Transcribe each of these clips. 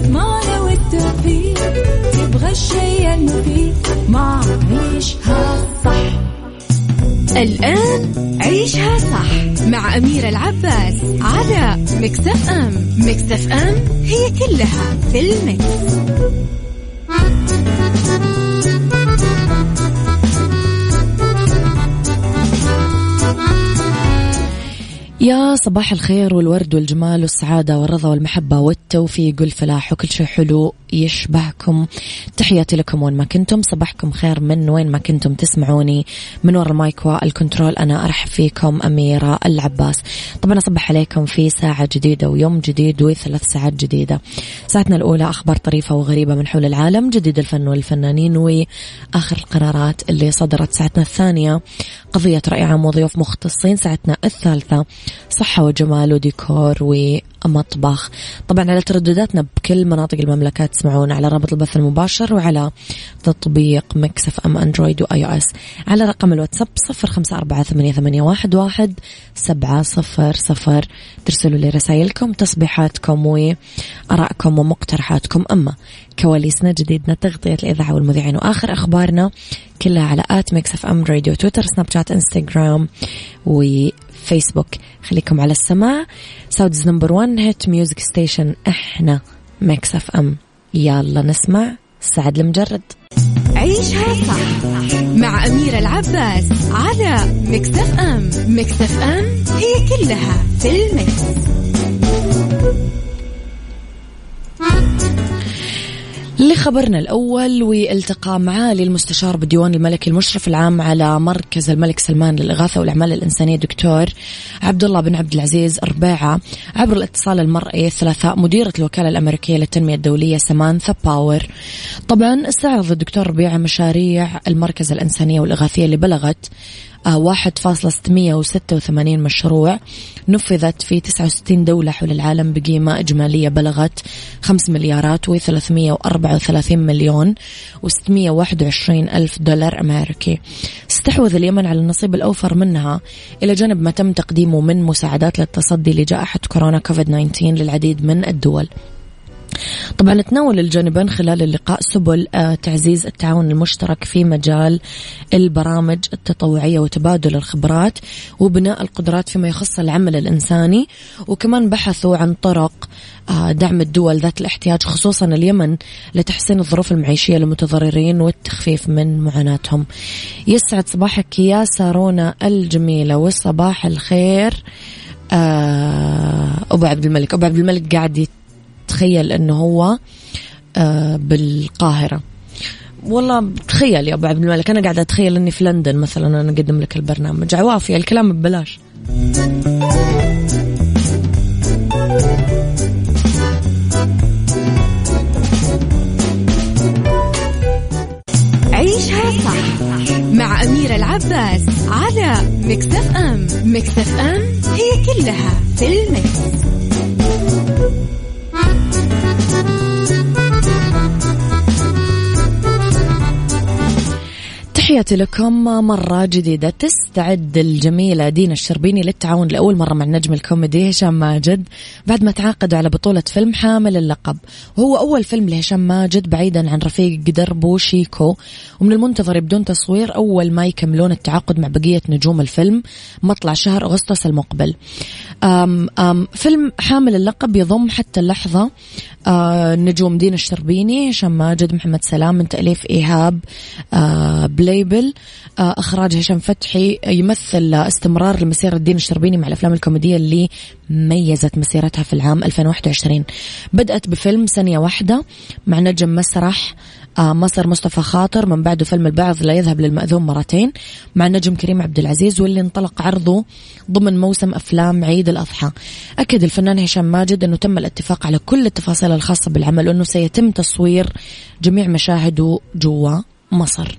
اضمعنا والتوفيق تبغى الشيء المفيد ما عيشها صح. الآن عيشها صح مع أميرة العباس على مكتف أم. مكتف أم هي كلها في المكس. يا صباح الخير والورد والجمال والسعادة والرضا والمحبة والتوفيق والفلاح وكل شيء حلو يشبهكم. تحياتي لكم وين ما كنتم. صباحكم خير من وين ما كنتم تسمعوني. من وراء المايك وال control أنا أرحب فيكم أميرة العباس. طبعا أصبح عليكم في ساعة جديدة ويوم جديد وثلاث ساعات جديدة. ساعتنا الأولى أخبار طريفة وغريبة من حول العالم. جديد الفن والفنانين وآخر القرارات اللي صدرت. ساعتنا الثانية قضية رأي عام وضيوف مختصين. ساعتنا الثالثة صحة وجمال وديكور ومطبخ. طبعا على تردداتنا بكل مناطق المملكة تسمعون على رابط البث المباشر وعلى تطبيق Mix FM Android و iOS. على رقم الواتساب صفر خمسة أربعة ثمانية, واحد, سبعة صفر صفر. ترسلوا لي رسائلكم تصبيحاتكم وأراءكم ومقترحاتكم. أما كواليسنا جديدنا تغطية الإذاعة والمذيعين وآخر أخبارنا كلها على at Mix FM Radio تويتر سناب شات إنستغرام وفيسبوك خليكم على السماع. Saudi's number 1 hit music station إحنا Mix FM يلا نسمع سعد لمجرد. عيشها صح مع أميرة العباس على Mix FM Mix FM هي كلها في ال mix. لخبرنا الأول والتقى معالي المستشار بالديوان الملكي المشرف العام على مركز الملك سلمان للإغاثة والأعمال الإنسانية دكتور عبد الله بن عبد العزيز أرباعة. عبر الاتصال المرئي الثلاثاء مديرة الوكالة الأمريكية للتنمية الدولية سمانثا باور. طبعا استعرض الدكتور ربيعة مشاريع المركز الإنسانية والإغاثية اللي بلغت آه، واحد فاصلة ستمية وستة وثمانين مشروع نفذت في تسعة وستين دولة حول العالم بقيمة إجمالية بلغت خمس مليارات وثلاثمية وأربعة وثلاثين مليون وستمية واحد وعشرين ألف دولار أمريكي. استحوذ اليمن على النصيب الأوفر منها إلى جانب ما تم تقديمه من مساعدات للتصدي لجائحة كورونا كوفيد 19 للعديد من الدول. طبعا تناول الجانبين خلال اللقاء سبل آه، تعزيز التعاون المشترك في مجال البرامج التطوعية وتبادل الخبرات وبناء القدرات فيما يخص العمل الإنساني. وكمان بحثوا عن طرق آه، دعم الدول ذات الاحتياج خصوصا اليمن لتحسين الظروف المعيشية للمتضررين والتخفيف من معاناتهم. يسعد صباحك يا سارونا الجميلة وصباح الخير آه، أبو عبد الملك. أبو عبد الملك قاعد تخيل إنه هو آه، بالقاهرة. والله تخيل يا أبو عبد الملك أنا قاعدة أتخيل إني في لندن مثلا أنا أقدم لك البرنامج. عوافي الكلام ببلاش. عيشها صح مع أميرة العباس على مكتف أم. مكتف أم هي كلها في المكس. تحياتي لكم مرة جديدة. تستعد الجميلة دينا الشربيني للتعاون لأول مرة مع النجم الكوميدي هشام ماجد بعد ما تعاقدوا على بطولة فيلم حامل اللقب. وهو أول فيلم لهشام ماجد بعيدا عن رفيق دربو شيكو. ومن المنتظر يبدون تصوير أول ما يكملون التعاقد مع بقية نجوم الفيلم مطلع شهر أغسطس المقبل. أم أم فيلم حامل اللقب يضم حتى اللحظة آه نجوم دينا الشربيني هشام ماجد محمد سلام من تأليف إيهاب آه بليبل آه إخراج هشام فتحي يمثل استمرار لمسيرة دينا الشربيني مع الأفلام الكوميدية اللي ميزت مسيرتها في العام 2021 بدأت بفيلم ثانية واحدة مع نجم مسرح آه، مصر مصطفى خاطر. من بعده فيلم البعض لا يذهب للمأذون مرتين مع النجم كريم عبد العزيز واللي انطلق عرضه ضمن موسم أفلام عيد الأضحى. أكد الفنان هشام ماجد أنه تم الاتفاق على كل التفاصيل الخاصة بالعمل وأنه سيتم تصوير جميع مشاهده جوا مصر.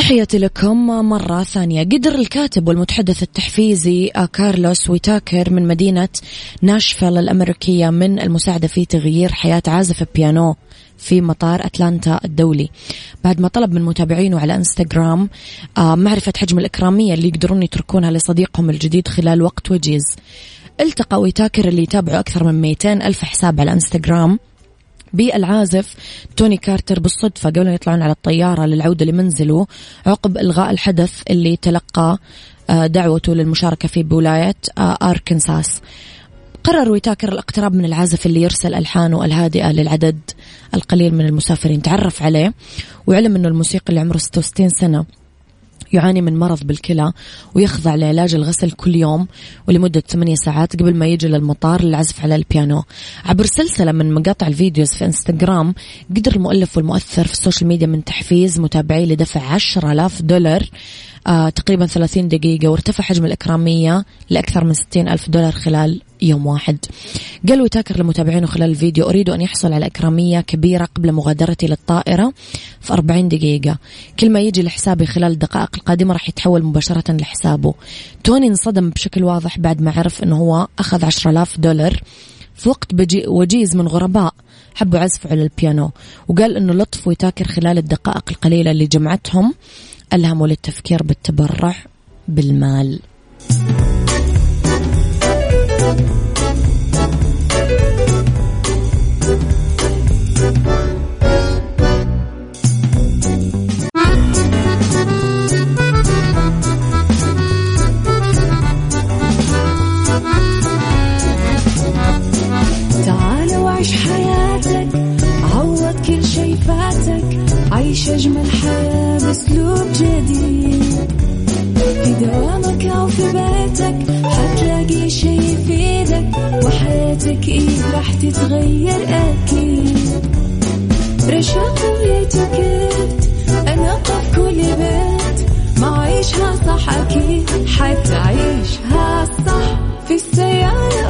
تحياتي لكم مرة ثانية. قدر الكاتب والمتحدث التحفيزي آه، كارلوس ويتاكر من مدينة ناشفيل الأمريكية من المساعدة في تغيير حياة عازف البيانو في مطار أتلانتا الدولي. بعد ما طلب من متابعينه على إنستغرام آه، معرفة حجم الإكرامية اللي يقدرون يتركونها لصديقهم الجديد خلال وقت وجيز. التقى ويتاكر اللي يتابعوا أكثر من 200 ألف حساب على إنستغرام. بالعازف توني كارتر بالصدفة قبل أن يطلعون على الطيارة للعودة لمنزله عقب إلغاء الحدث اللي تلقى آه، دعوته للمشاركة فيه بولاية آه، أركنساس. قرر ويتاكر الاقتراب من العازف اللي يرسل ألحانه الهادئة للعدد القليل من المسافرين. تعرف عليه وعلم أنه الموسيقى اللي عمره 66 سنة يعاني من مرض بالكلى ويخضع لعلاج الغسل كل يوم ولمدة 8 ساعات قبل ما يجي للمطار للعزف على البيانو. عبر سلسلة من مقاطع ال videos في إنستغرام قدر المؤلف والمؤثر في ال social media من تحفيز متابعيه لدفع 10000 دولار آه تقريبا 30 دقيقة وارتفع حجم الإكرامية لأكثر من 60 ألف دولار خلال يوم واحد. قال وتاكر لمتابعينه خلال الفيديو أريد أن يحصل على إكرامية كبيرة قبل مغادرتي للطائرة في 40 دقيقة. كل ما يجي لحسابي خلال الدقائق القادمة راح يتحول مباشرة لحسابه. توني انصدم بشكل واضح بعد ما عرف أنه هو أخذ 10000 دولار في وقت بجي وجيز من غرباء. حبوا يعزفوا على البيانو. وقال إنه لطف ويتاكر خلال الدقائق القليلة اللي جمعتهم ألهموا للتفكير بالتبرع بالمال. وعيش حياتك عوض كل شي فاتك عيش أجمل حياة بأسلوب جديد. في دوامك أو في بيتك حتلاقي شي يفيدك وحياتك إيه راح تتغير أكيد. رشاق ويتوكيت أنا في كل بيت. ما عيشها صح أكيد حتعيشها صح. في السيارة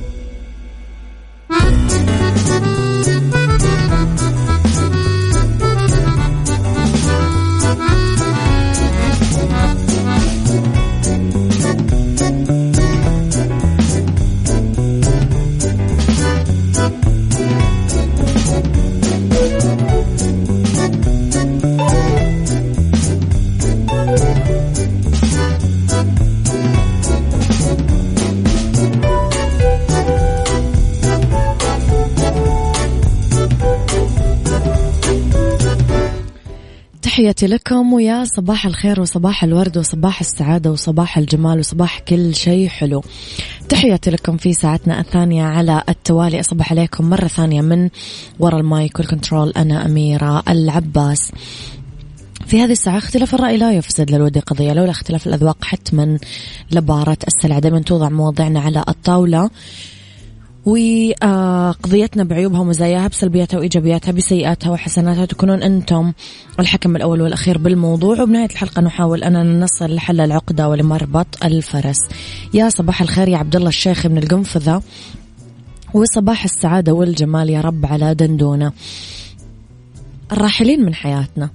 تحياتي لكم ويا صباح الخير وصباح الورد وصباح السعادة وصباح الجمال وصباح كل شيء حلو. تحياتي لكم في ساعتنا الثانية على التوالي. أصبح عليكم مرة ثانية من وراء ال mic وال control. أنا أميرة العباس. في هذه الساعة اختلاف الرأي لا يفسد للود قضية لولا اختلاف الأذواق حتما لبارت السلع دائما توضع مواضيعنا على الطاولة. وقضيتنا بعيوبها ومزاياها بسلبياتها وإيجابياتها بسيئاتها وحسناتها تكونون أنتم الحكم الأول والأخير بالموضوع. وبنهاية الحلقة نحاول أننا نصل لحل العقدة ولمربط الفرس. يا صباح الخير يا عبد الله الشيخ من القنفذة. وصباح السعادة والجمال يا رب على دندونة. الراحلين من حياتنا.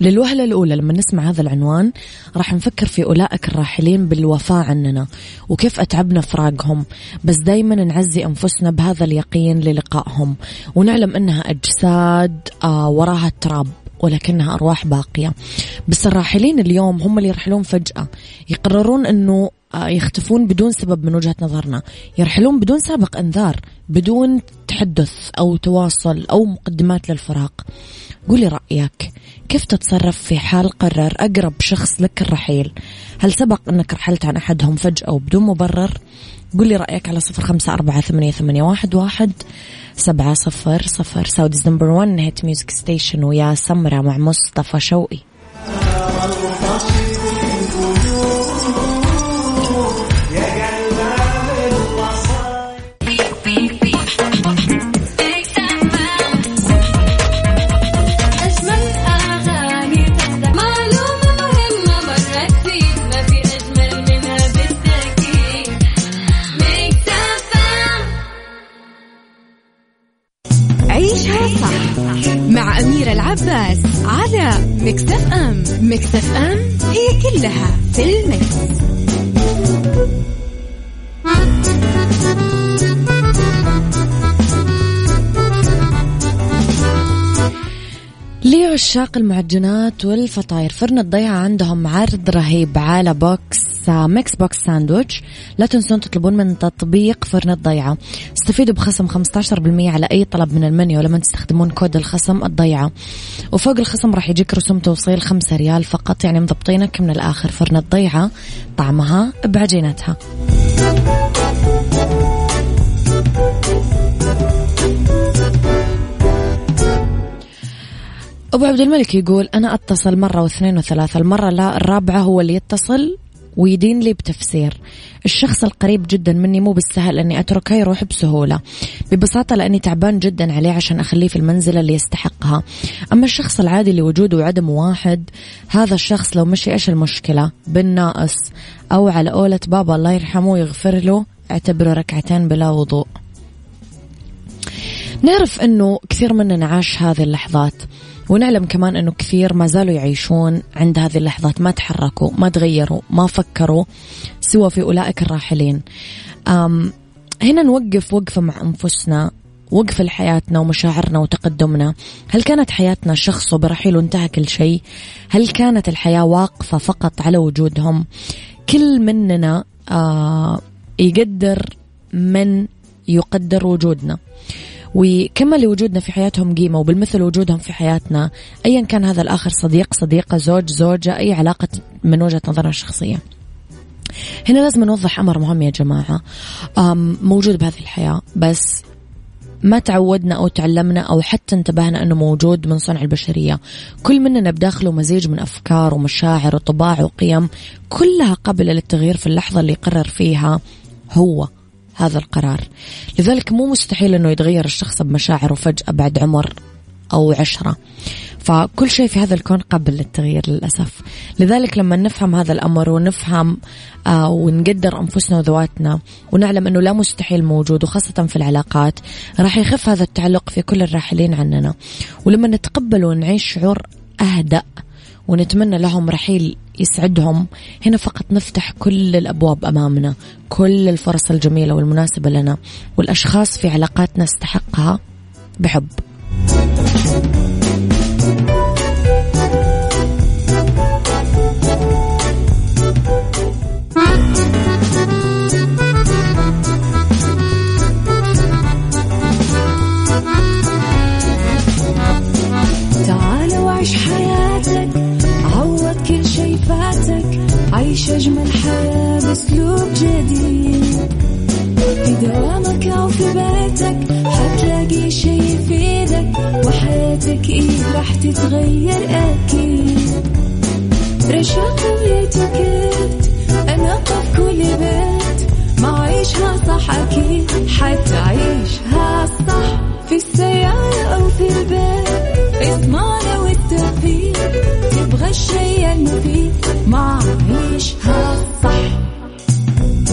للوهلة الأولى لما نسمع هذا العنوان راح نفكر في أولئك الراحلين بالوفاء عننا وكيف أتعبنا فراقهم. بس دايما نعزي أنفسنا بهذا اليقين للقائهم. ونعلم أنها أجساد آه وراها التراب ولكنها أرواح باقية. بس الراحلين اليوم هم اللي يرحلون فجأة. يقررون أنه يختفون بدون سبب من وجهة نظرنا. يرحلون بدون سابق إنذار بدون تحدث أو تواصل أو مقدمات للفراق. قولي رأيك كيف تتصرف في حال قرر أقرب شخص لك الرحيل؟ هل سبق أنك رحلت عن أحدهم فجأة وبدون مبرر؟ قولي رأيك على صفر خمسة أربعة ثمانية, ثمانية واحد, واحد سبعة صفر صفر. Saudi's number one hit music station ويا سمرة مع مصطفى شوقي. لعشاق المعجنات والفطاير. فرن الضيعة عندهم عرض رهيب على box mix box sandwich. لا تنسون تطلبون من تطبيق فرن الضيعة. استفيدوا بخصم 15% على أي طلب من المنيو لما تستخدمون كود الخصم الضيعة. وفوق الخصم راح يجيك رسوم توصيل 5 ريال فقط يعني مضبطينك من الآخر. فرن الضيعة طعمها بعجينتها. أبو عبد الملك يقول أنا أتصل مرة واثنين وثلاثة المرة لا الرابعة هو اللي يتصل ويدين لي بتفسير. الشخص القريب جدا مني مو بالسهل أني أتركه يروح بسهولة ببساطة لأني تعبان جدا عليه عشان أخليه في المنزلة اللي يستحقها. أما الشخص العادي اللي وجوده وعدمه واحد هذا الشخص لو مشي إيش المشكلة؟ بالناقص. أو على قولة بابا الله يرحمه ويغفر له اعتبره ركعتين بلا وضوء. نعرف أنه كثير مننا عاش هذه اللحظات. ونعلم كمان أنه كثير ما زالوا يعيشون عند هذه اللحظات. ما تحركوا ما تغيروا ما فكروا سوى في أولئك الراحلين. هنا نوقف وقفة مع أنفسنا وقف لحياتنا ومشاعرنا وتقدمنا. هل كانت حياتنا شخص وبرحيل وانتهى كل شيء؟ هل كانت الحياة واقفة فقط على وجودهم؟ كل مننا آه يقدر من يقدر وجودنا. وكما لوجودنا في حياتهم قيمة وبالمثل وجودهم في حياتنا أيا كان هذا الآخر صديق صديقة زوج زوجة أي علاقة من وجهة نظرنا الشخصية. هنا لازم نوضح أمر مهم يا جماعة. موجود بهذه الحياة بس ما تعودنا أو تعلمنا أو حتى انتبهنا أنه موجود من صنع البشرية. كل مننا بداخله مزيج من أفكار ومشاعر وطباع وقيم كلها قابلة للتغيير في اللحظة اللي يقرر فيها هو. هذا القرار. لذلك مو مستحيل أنه يتغير الشخص بمشاعره فجأة بعد عمر أو عشرة. فكل شيء في هذا الكون قابل للتغيير للأسف. لذلك لما نفهم هذا الأمر ونفهم آه ونقدر أنفسنا وذواتنا ونعلم أنه لا مستحيل موجود وخاصة في العلاقات راح يخف هذا التعلق في كل الراحلين عننا. ولما نتقبل ونعيش شعور أهدأ ونتمنى لهم رحيل يسعدهم. هنا فقط نفتح كل الأبواب أمامنا كل الفرص الجميلة والمناسبة لنا والأشخاص في علاقاتنا نستحقها بحب.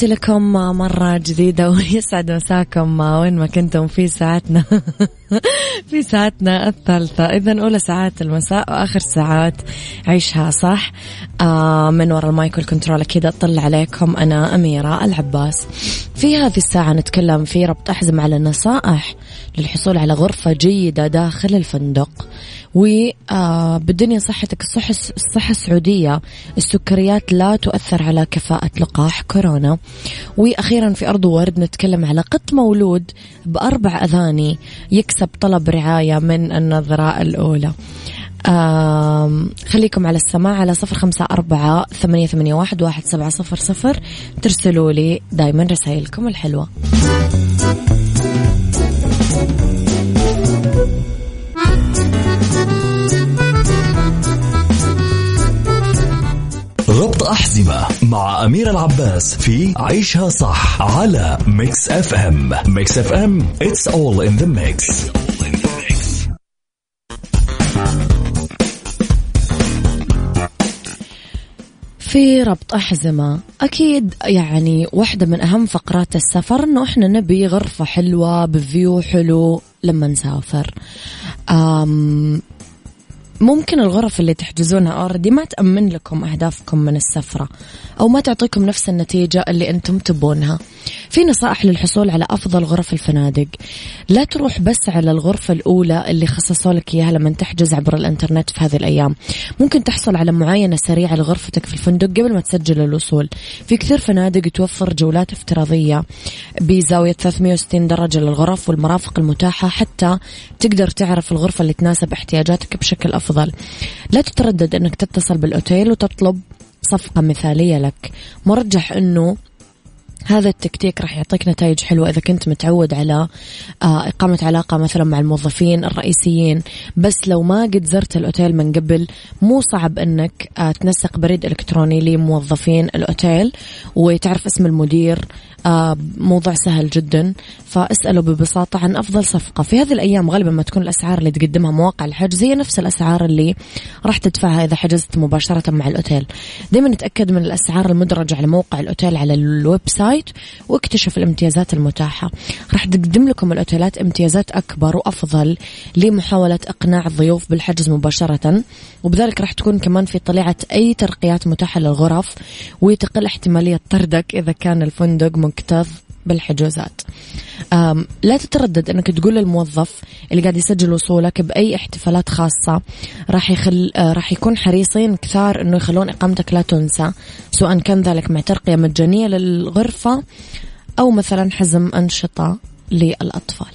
تحياتي لكم مرة جديدة ويسعد مساكم وين ما كنتم في ساعتنا. في ساعتنا الثالثة. إذا أولى ساعات المساء وآخر ساعات عيشها صح. آه من وراء المايك والكنترول أكيد أطلع عليكم. أنا أميرة العباس. في هذه الساعة نتكلم في ربط أحزم على النصائح للحصول على غرفة جيدة داخل الفندق. وبالدنيا صحتك الصحة الصحة السعودية السكريات لا تؤثر على كفاءة لقاح كورونا. وأخيرا في أرض ورد نتكلم على قط مولود بأربع أذاني يكسب طلب رعاية من النظرة الأولى. خليكم على السماع على صفر خمسة أربعة ثمانية, ثمانية واحد, واحد سبعة صفر صفر. ترسلوا لي دايما رسائلكم الحلوة. ربط أحزمة مع أميرة العباس في عيشها صح على Mix FM Mix FM it's all in the mix. في ربط أحزمة أكيد يعني واحدة من أهم فقرات السفر أنه إحنا نبي غرفة حلوة ب view حلو لما نسافر. ممكن الغرف اللي تحجزونها اوريدي ما تأمن لكم أهدافكم من السفرة أو ما تعطيكم نفس النتيجة اللي أنتم تبونها. في نصائح للحصول على أفضل غرف الفنادق. لا تروح بس على الغرفة الأولى اللي خصصوا لك إياها لما تحجز عبر الإنترنت في هذه الأيام. ممكن تحصل على معاينة سريعة لغرفتك في الفندق قبل ما تسجل الوصول. في كثير فنادق توفر جولات افتراضية بزاوية 360 درجة للغرف والمرافق المتاحة حتى تقدر تعرف الغرفة اللي تناسب احتياجاتك بشكل أفضل. لا تتردد أنك تتصل بالأوتيل وتطلب صفقة مثالية لك. مرجح أنه هذا التكتيك راح يعطيك نتائج حلوة إذا كنت متعود على آه، إقامة علاقة مثلا مع الموظفين الرئيسيين. بس لو ما قد زرت الأوتيل من قبل مو صعب أنك آه، تنسق بريد إلكتروني لموظفين الأوتيل وتعرف اسم المدير آه، موضوع سهل جدا. فاسألوا ببساطة عن أفضل صفقة. في هذه الأيام غالبا ما تكون الأسعار اللي تقدمها مواقع الحجز هي نفس الأسعار اللي راح تدفعها إذا حجزت مباشرة مع الأوتيل. دائما نتأكد من الأسعار المدرجة على موقع الأوتيل على ال website. واكتشف الامتيازات المتاحة. راح تقدم لكم الأوتيلات امتيازات أكبر وأفضل لمحاولة إقناع الضيوف بالحجز مباشرة. وبذلك راح تكون كمان في طليعة أي ترقيات متاحة للغرف وتقل احتمالية طردك إذا كان الفندق مكتظ. بالحجوزات. لا تتردد إنك تقول للموظف اللي قاعد يسجل وصولك بأي احتفالات خاصة راح يخل آه، راح يكون حريصين كثار إنه يخلون إقامتك لا تنسى سواء كان ذلك مع ترقية مجانية للغرفة أو مثلا حزم أنشطة للأطفال.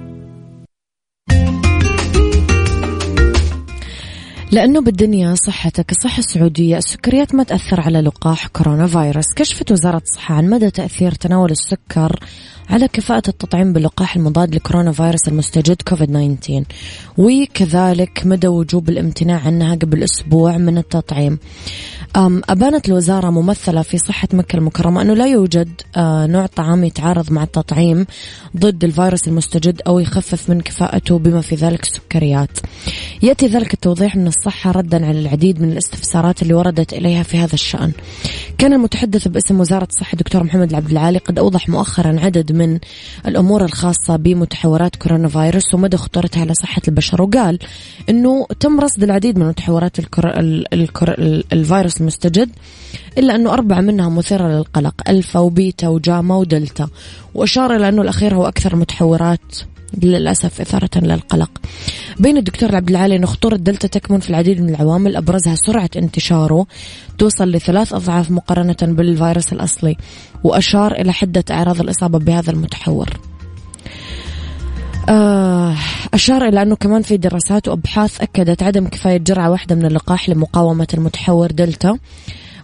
لأنه بالدنيا صحتك الصحة السعودية السكريات ما تأثر على لقاح كورونا فيروس كشفت وزارة الصحة عن مدى تأثير تناول السكر على كفاءة التطعيم باللقاح المضاد لكورونا فيروس المستجد كوفيد 19 وكذلك مدى وجوب الامتناع عنها قبل أسبوع من التطعيم. أبانت الوزارة ممثلة في صحة مكة المكرمة أنه لا يوجد آه، نوع طعام يتعارض مع التطعيم ضد الفيروس المستجد أو يخفف من كفاءته بما في ذلك السكريات. يأتي ذلك التوضيح من الصحة ردا على العديد من الاستفسارات اللي وردت إليها في هذا الشأن. كان المتحدث باسم وزارة الصحة دكتور محمد العبد العالي قد أوضح مؤخرا عدد من الأمور الخاصة بمتحورات كورونا فيروس ومدى خطورتها على صحة البشر وقال أنه تم رصد العديد من متحورات الكر... الكر... الفيروس المستجد إلا أنه أربعة منها مثيرة للقلق ألفا وبيتا وجاما ودلتا وأشار إلى أنه الأخير هو أكثر متحورات للأسف إثارة للقلق بين الدكتور عبد العالي أن خطورة دلتا تكمن في العديد من العوامل أبرزها سرعة انتشاره توصل لثلاث أضعاف مقارنة بالفيروس الأصلي وأشار إلى حدة أعراض الإصابة بهذا المتحور آه، أشار إلى أنه كمان في دراسات وأبحاث أكدت عدم كفاية جرعة واحدة من اللقاح لمقاومة المتحور دلتا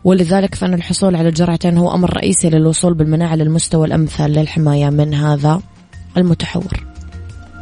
ولذلك فإن الحصول على جرعتين هو أمر رئيسي للوصول بالمناعة للمستوى الأمثل للحماية من هذا المتحور.